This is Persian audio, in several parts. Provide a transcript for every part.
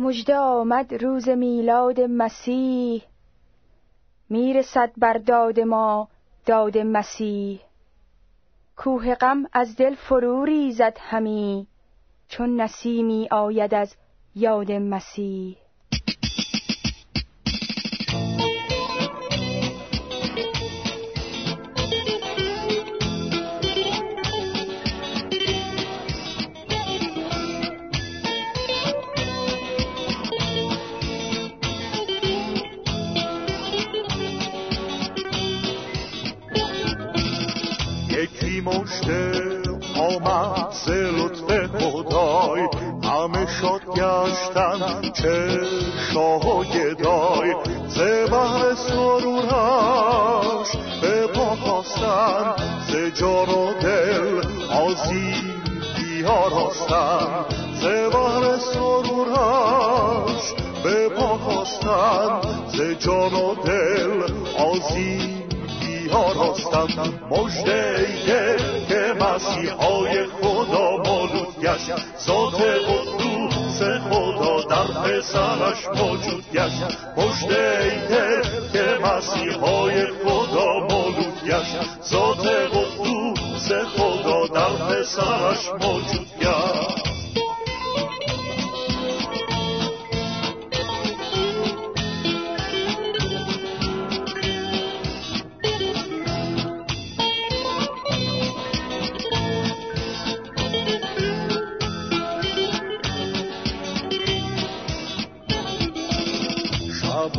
مژده آمد روز میلاد مسیح. می‌رسد بر داد ما داد مسیح. کوه غم از دل فرو ریزد همی چون نسیمی آید از یاد مسیح. چه شاه و گدای زبر سرورش به پا خواستن ز جان و دل آزیدی ها راستن زبر سرورش به پا خواستن ز جان و دل آزیدی ها راستن مجده که مسیحای خدا مولود گشت ذات پسرش موجود گشت. پشت ایده که مسیحای خدا مولود گشت. ذات قدوس خدا در پسرش موجود گشت.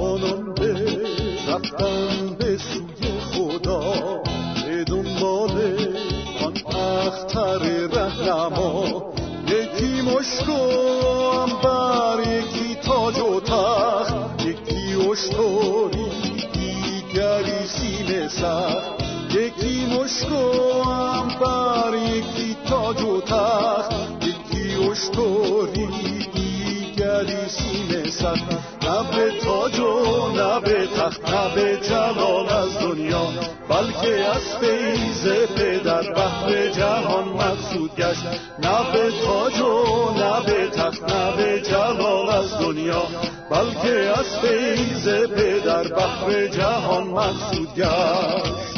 نه بحر جهان مقصود گشت. نه به تاج و نه به تخت نه به جلال از دنیا. بلکه از فیض پدر بحر جهان مقصود گشت.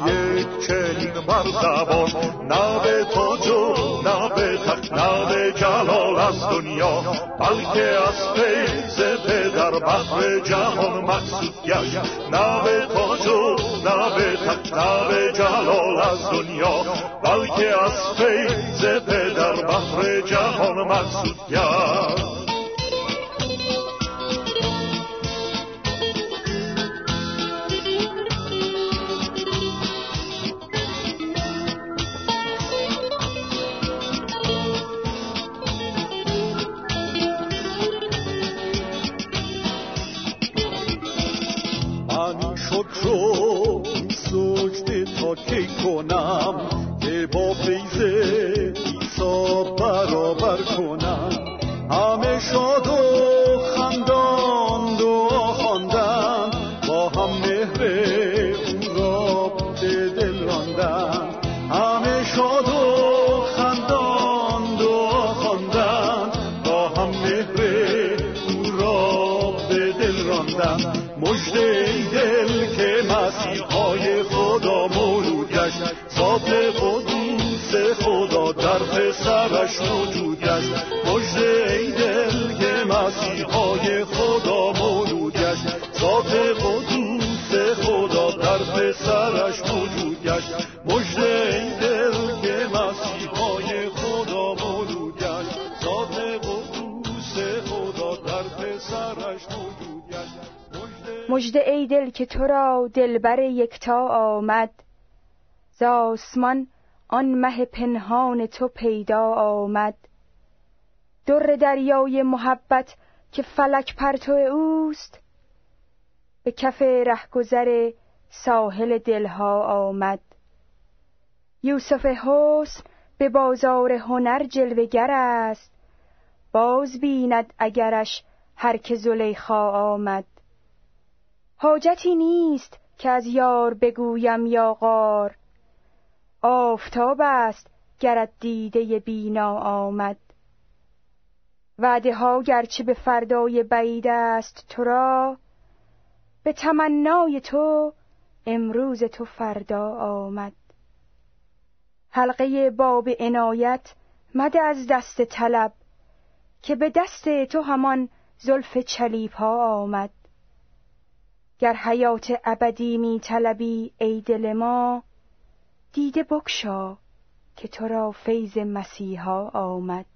هر یک چنین بر زبان نه به تاج و نه به تخت نه به جلال از دنیا بلکه از فیض پدر بحر جهان مقصود گشت. نه به تاج و نه به تخت نه به جلال از دنیا بلکه از فیض پدر بحر جهان مقصود گشت. پسرش موجود گشت مجده ای دل که مسیحای خدا مولود گشت ذات قدوس خدا در پسرش موجود گشت مجده ای دل که مسیحای خدا مولود گشت ذات قدوس در پسرش موجود مجد ای دل که تو را دلبر یکتا آمد. ز آسمان آن مه پنهان تو پیدا آمد. در دریای محبت که فلک پرتو اوست به کف رهگذر ساحل دلها آمد. یوسف حسن به بازار هنر جلوگر است. باز بیند اگرش هر که زلیخا آمد. حاجتی نیست که از یار بگویم یا غار. آفتاب است گرد دیده بینا آمد. وعده ها گرچه به فردای بعید است تو را به تمنای تو امروز تو فردا آمد. حلقه باب عنایت مده از دست طلب که به دست تو همان زلف چلیپ ها آمد. گر حیات ابدی می طلبی ای دل ما دیده بکشا که تو را فیض مسیحا آمد.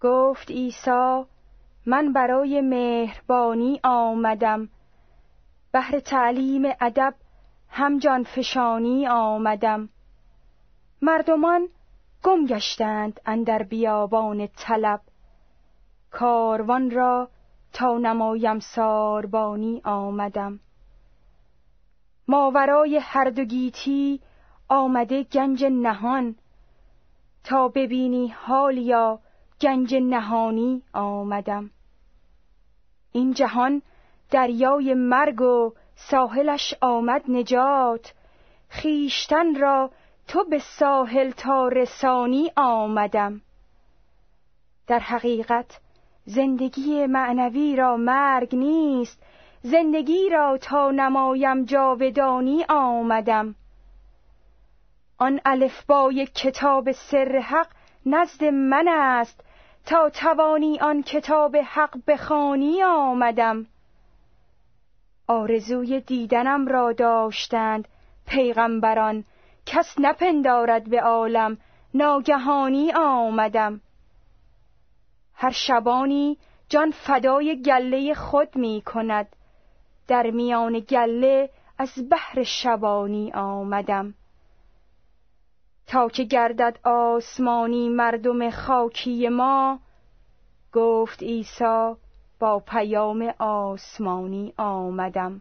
گفت عیسی من برای مهربانی آمدم. بهر تعلیم ادب هم جان فشانی آمدم. مردمان گم گشتند اندر بیابان طلب. کاروان را تا نمایم ساربانی آمدم. ماورای هر دو گیتی آمده گنج نهان. تا ببینی حالیا گنج نهانی آمدم. این جهان دریای مرگ و ساحلش آمد نجات. خیشتن را تو به ساحل تا رسانی آمدم. در حقیقت زندگی معنوی را مرگ نیست. زندگی را تا نمایم جاودانی آمدم. آن الفبای کتاب سر حق نزد من است. تا توانی آن کتاب حق بخوانی آمدم. آرزوی دیدنم را داشتند پیغمبران. کس نپندارد به عالم ناگهانی آمدم. هر شبانی جان فدای گله خود می کند. در میان گله از بحر شبانی آمدم. تا که گردد آسمانی مردم خاکی ما؟ گفت عیسی با پیام آسمانی آمدم.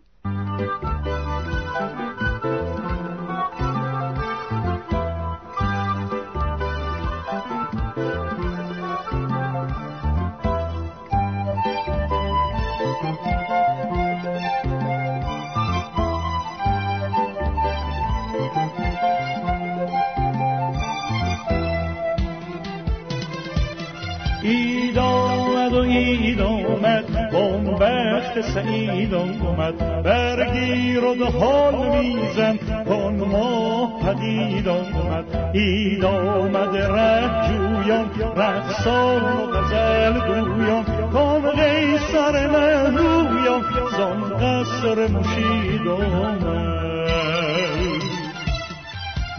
بخت سعید آمد. برگیر و حال میزن. کن ماه پدید آمد. اید آمد ره جویان. رقصان و غزل گویان. کن قیصر مهرویان زان قصر مشید آمد.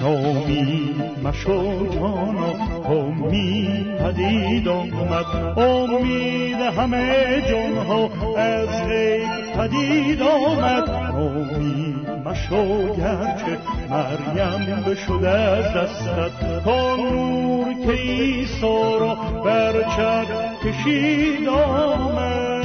نامی مشو جانا امید پدید آمد. امید همه جانها از غیب پدید آمد. امید مشو گرچه مریم بشد از دستت. تا نور که ایسا را بر کشید آمد.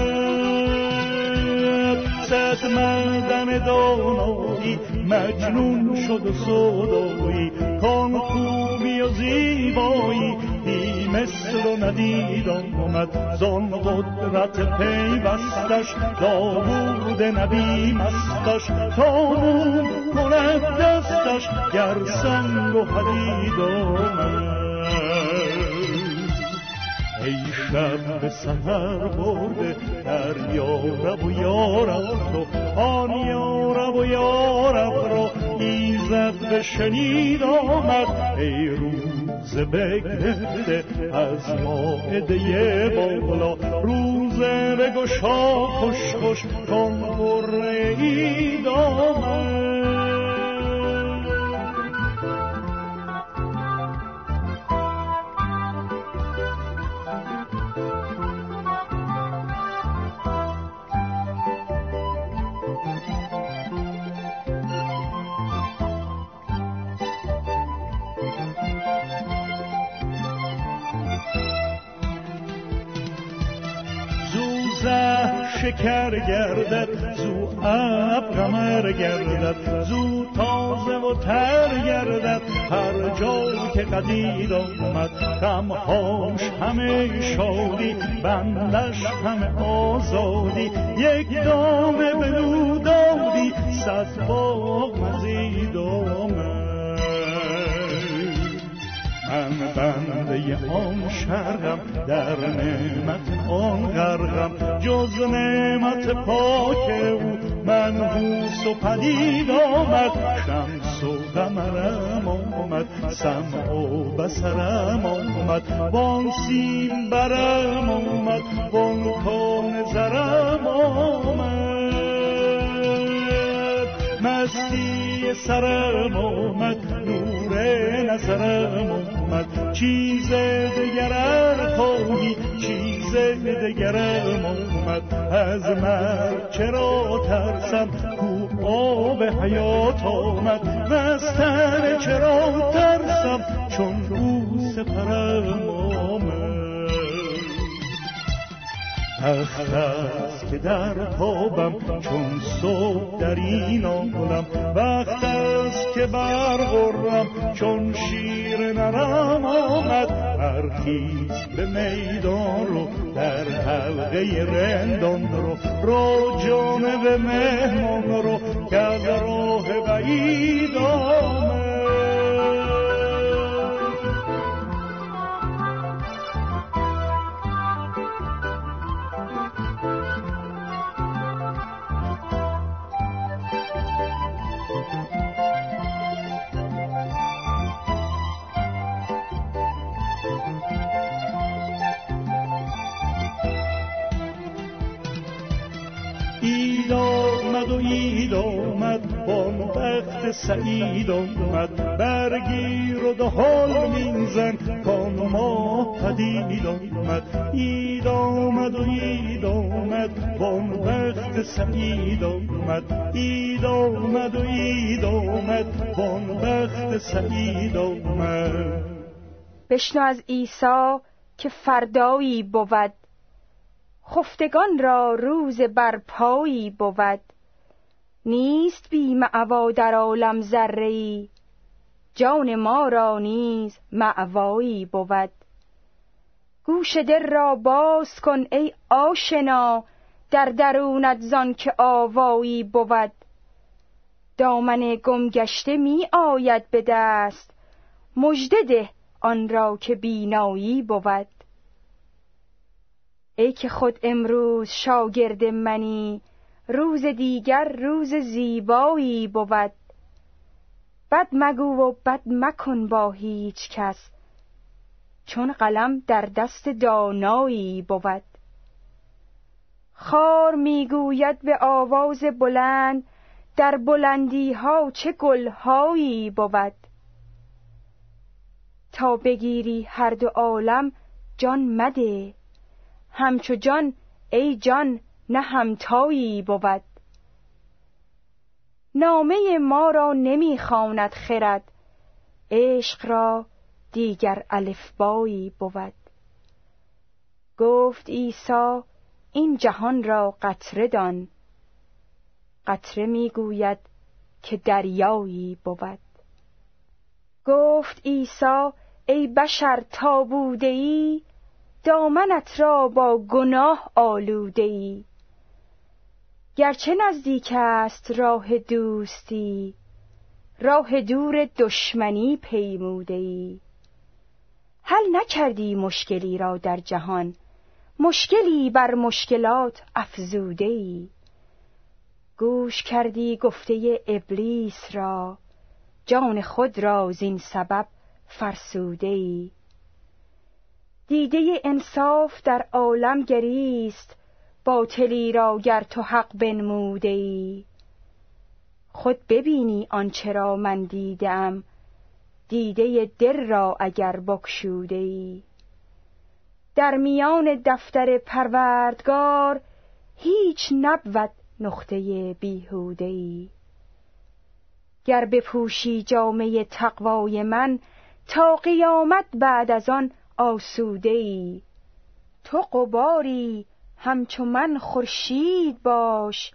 صد مردن دانایی مجنون شد و صدایی کان خوبی و زیبایی. بی مثل و ندید آمد زان قدرت پیوستش. داوود نبی مستش. تا کند دستش گر سنگ و حدید آمد. شب به سهر برده در یارب و یارب تو آن یارب و یارب رو ایزد به شنید آمد ای روز بگرفته از ماعده بالا روز بگشا خوش خوش کن اید آمد شکر گردد زو اب قمر گردد زو تازه و تر گردد هر جا که قدید آمد غمهاش همه شادی بندش همه آزادی یک دامه بلو دادی صد باغ مزید آمد. من بنده آن شرقم در نعمت آن غرقم. جز نعمت پاک او منحوس و پدید آمد. شمس و قمرم آمد سمع و بسرم آمد. وان سیم برم آمد وان کان زرم آمد. مستی سرم آمد نور نظرم آمد. چیز دگرر خواهی چیز دگرم آمد از مرگ چرا ترسم؟ کو آب حیات آمد. مستر چرا ترسم؟ چون او سپرم تخت است که در خوابم چون صبح در این عالم وقت است که برغرم چون شیر نرم آمد. برخیز به میدان رو در حلقه رندان رو رو جانب مهمان رو سعید آمد اید آمد و اید آمد بان وقت سعید آمد بشنو از عیسی که فردایی بود. خفتگان را روز برپایی بود. نیست بی معوا در عالم ذره جان ما را نیز معوایی بود. گوش دل را باز کن ای آشنا. در درونت زان که آوایی بود. دامن گمگشته می آید به دست. مژده ده آن را که بینایی بود. ای که خود امروز شاگرد منی روز دیگر روز زیبایی بود. بد مگو و بد مکن با هیچ کس چون قلم در دست دانایی بود. خار می‌گوید به آواز بلند در بلندی ها چه گلهایی بود؟ تا بگیری هر دو عالم جان مده. همچو جان ای جان نه همتایی بود. نامه ما را نمی‌خواند خرد عشق را دیگر الفبایی بود. گفت عیسی این جهان را قطره دان. قطره می‌گوید که دریایی بود. گفت عیسی ای بشر تا بوده ای دامنت را با گناه آلوده ای گرچه نزدیک است راه دوستی راه دور دشمنی پیموده ای حل نکردی مشکلی را در جهان. مشکلی بر مشکلات افزوده ای گوش کردی گفته ابلیس را جان خود را زین سبب فرسوده ای دیده انصاف در عالم گریست باطلی را گر تو حق بنموده ای خود ببینی آنچه را من دیدم دیده دل را اگر بکشوده ای در میان دفتر پروردگار هیچ نبود نقطه بیهوده ای گر بپوشی جامعه تقوای من تا قیامت بعد از آن آسوده ای تو قباری همچو من خورشید باش.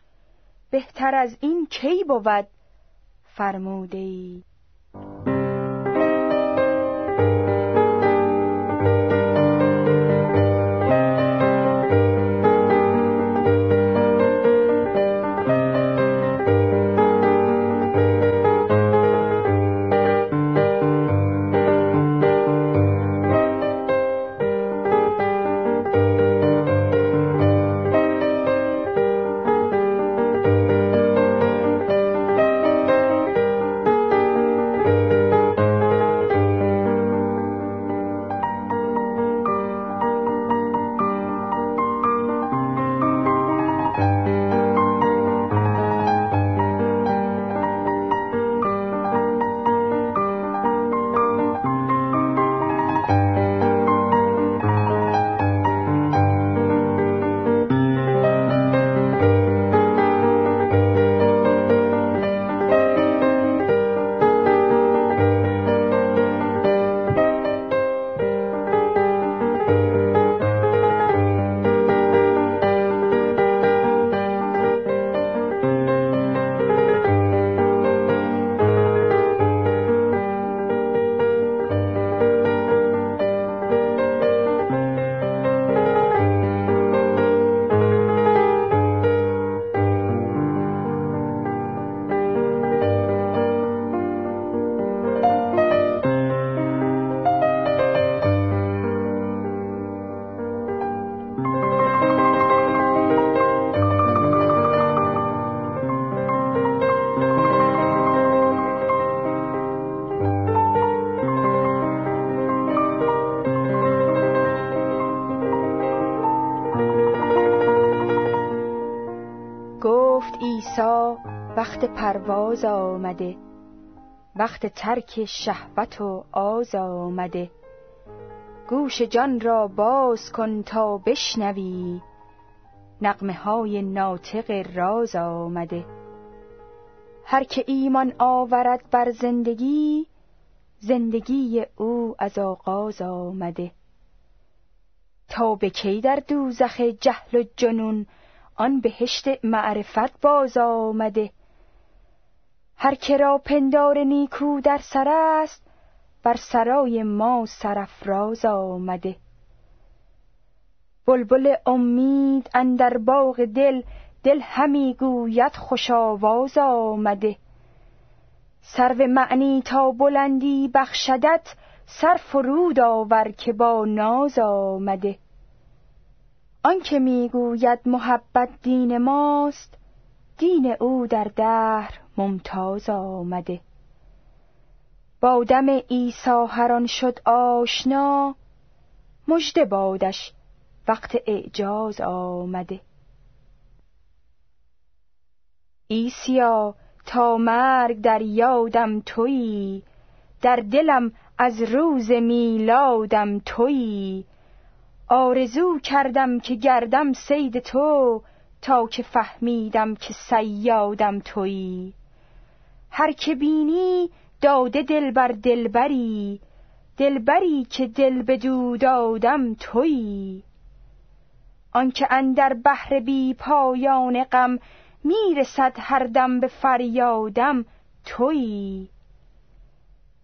بهتر از این کی بود؟ فرموده ای پرواز آمده. وقت ترک شهوت و آز آمده. گوش جان را باز کن تا بشنوی. نقمه های ناطق راز آمده. هر که ایمان آورد بر زندگی زندگی او از آغاز آمده. تا به کی در دوزخ جهل و جنون آن بهشت معرفت باز آمده. هر که را پندار نیکو در سر است بر سرای ما سرفراز آمده. بلبل امید اندر باغ دل دل همی گوید خوش آواز آمده. سرو معنی تا بلندی بخشدت سر فرود آور که با ناز آمده. آنکه می‌گوید محبت دین ماست دین او در دهر ممتاز آمده. با دم عیسی هران شد آشنا مژده بادش وقت اعجاز آمده. ایسیا تا مرگ در یادم تویی در دلم از روز میلادم تویی. آرزو کردم که گردم سید تو تا که فهمیدم که سیادم تویی. هر که بینی داده دل بر دلبری دلبری که دل به دادم تویی آنکه اندر بحر بی پایان غم می‌رسد هر دم به فریادم تویی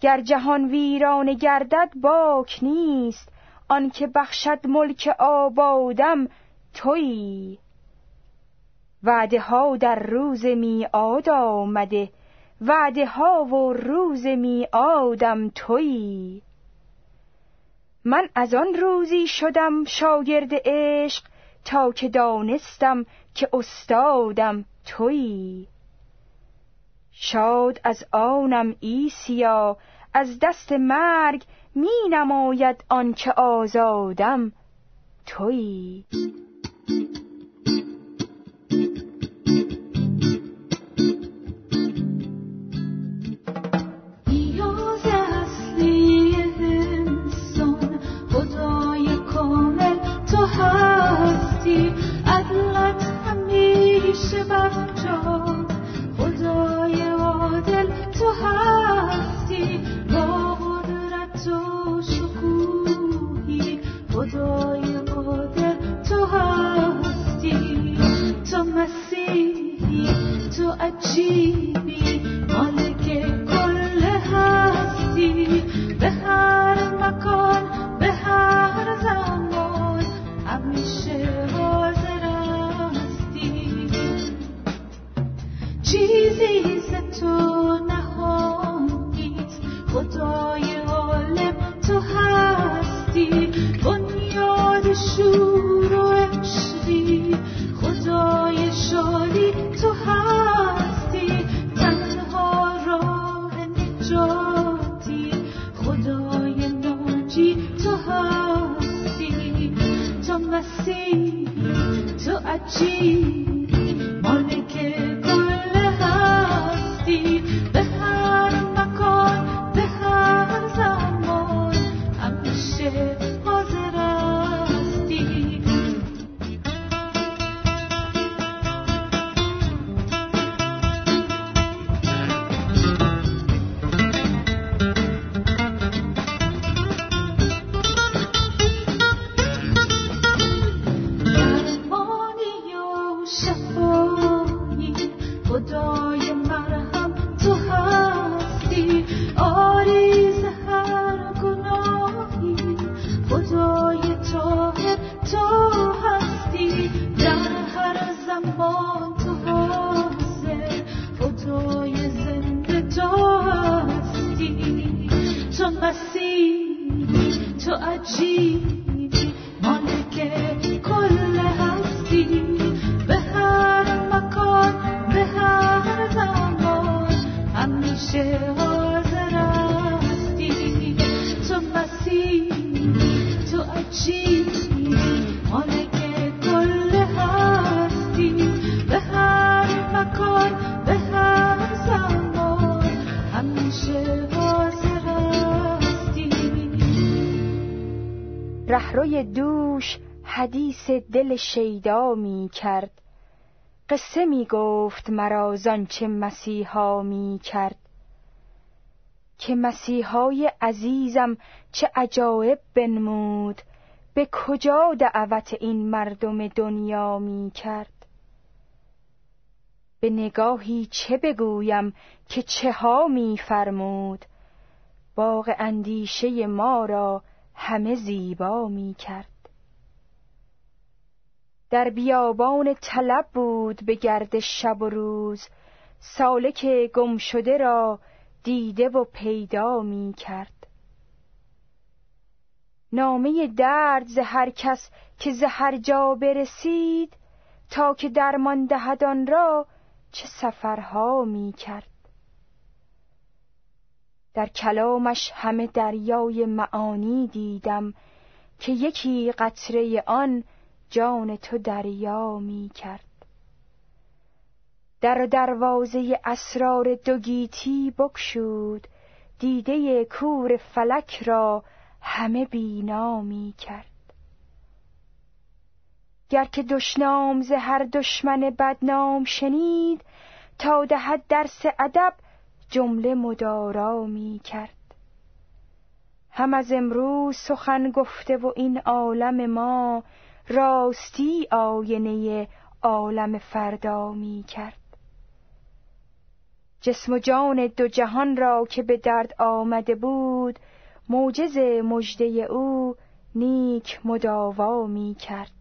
گر جهان ویران گردد باک نیست آنکه بخشد ملک آبادم تویی وعده ها در روز میعاد آمده وعده ها و روز میعادم تویی. من از آن روزی شدم شاگرد عشق تا که دانستم که استادم تویی. شاد از آنم ایسیا از دست مرگ می نماید آنچه آزادم تویی. see to achieve me. رهروی دوش حدیث دل شیدا می کرد. قصه می گفت مرا چه مسیحا می کرد. که مسیحای عزیزم چه عجایب بنمود به کجا دعوت این مردم دنیا می کرد؟ به نگاهی چه بگویم که چه ها می فرمود؟ باغ اندیشه ما را همه زیبا می کرد در بیابان طلب بود به گرد شب و روز سالک گم شده را دیده و پیدا می کرد نامه درد ز هر کس که ز هر جا برسید تا که درمان دهد آن را چه سفرها می کرد در کلامش همه دریای معانی دیدم که یکی قطره آن جان تو دریا می کرد در دروازه اسرار دو گیتی بکشود دیده کور فلک را همه بینا می کرد گر که دشنام ز هر دشمن بدنام شنید تا دهد درس ادب جمله مدارا می کرد. هم از امروز سخن گفته و این عالم ما راستی آینه عالم فردا می کرد. جسم و جان دو جهان را که به درد آمده بود موجز مجده او نیک مداوا می کرد.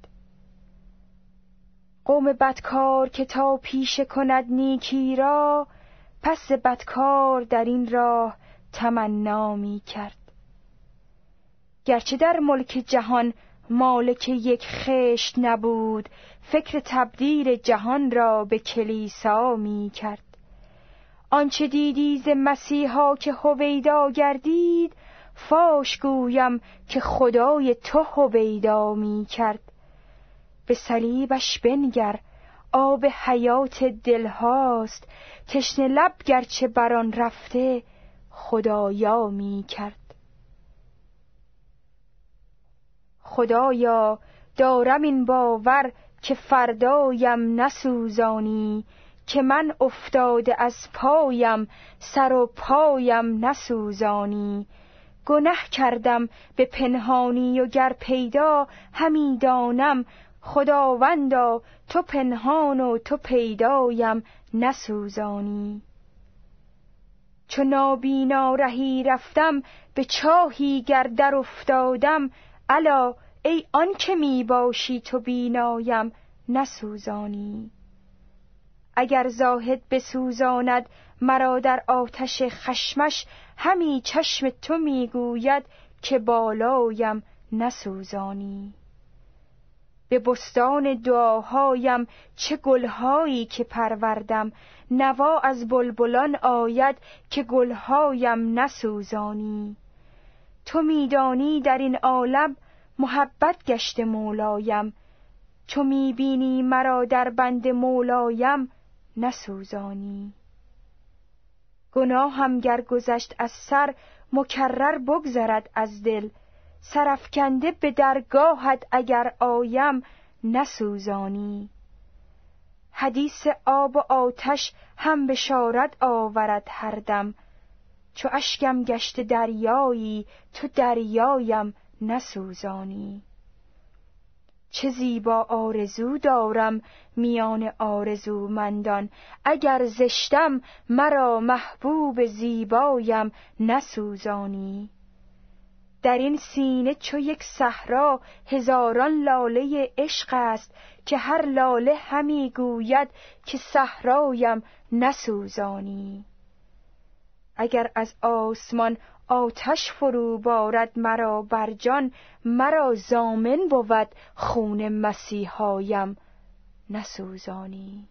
قوم بدکار که تا پیش کند نیکی را پس بدکار در این راه تمنا می کرد. گرچه در ملک جهان مالک یک خشت نبود فکر تبدیل جهان را به کلیسا می کرد. آنچه دیدی ز مسیحا که هویدا گردید فاش گویم که خدای تو هویدا می کرد. به صلیبش بنگر آب حیات دل هاست. تشنه لب گرچه بران رفته خدایا می کرد. خدایا دارم این باور که فردایم نسوزانی که من افتاده از پایم سر و پایم نسوزانی. گنه کردم به پنهانی و گر پیدا همی دانم خداوندا تو پنهان و تو پیدایم نسوزانی. چو نابینا رهی رفتم به چاهی گر در افتادم الا ای آنکه می باشی تو بینایم نسوزانی. اگر زاهد بسوزاند مرا در آتش خشمش همی چشم تو می‌گوید که بالایم نسوزانی. به بستان دعاهایم چه گلهایی که پروردم. نوا از بلبلان آید که گلهایم نسوزانی. تو میدانی در این عالم محبت گشت مولایم. چو می‌بینی مرا در بند مولایم نسوزانی. گناهم گر گذشت از سر مکرر بگذرد از دل. سرفکنده به درگاهت اگر آیم نسوزانی. حدیث آب و آتش هم بشارت آورد هر دم. چو اشکم گشت دریایی تو دریایم نسوزانی. چه زیبا آرزو دارم میان آرزومندان. اگر زشتم مرا محبوب زیبایم نسوزانی. در این سینه چو یک صحرا هزاران لاله عشق است که هر لاله همی گوید که صحرایم نسوزانی. اگر از آسمان آتش فرو بارد مرا بر جان مرا زامن بود خون مسیحایم نسوزانی.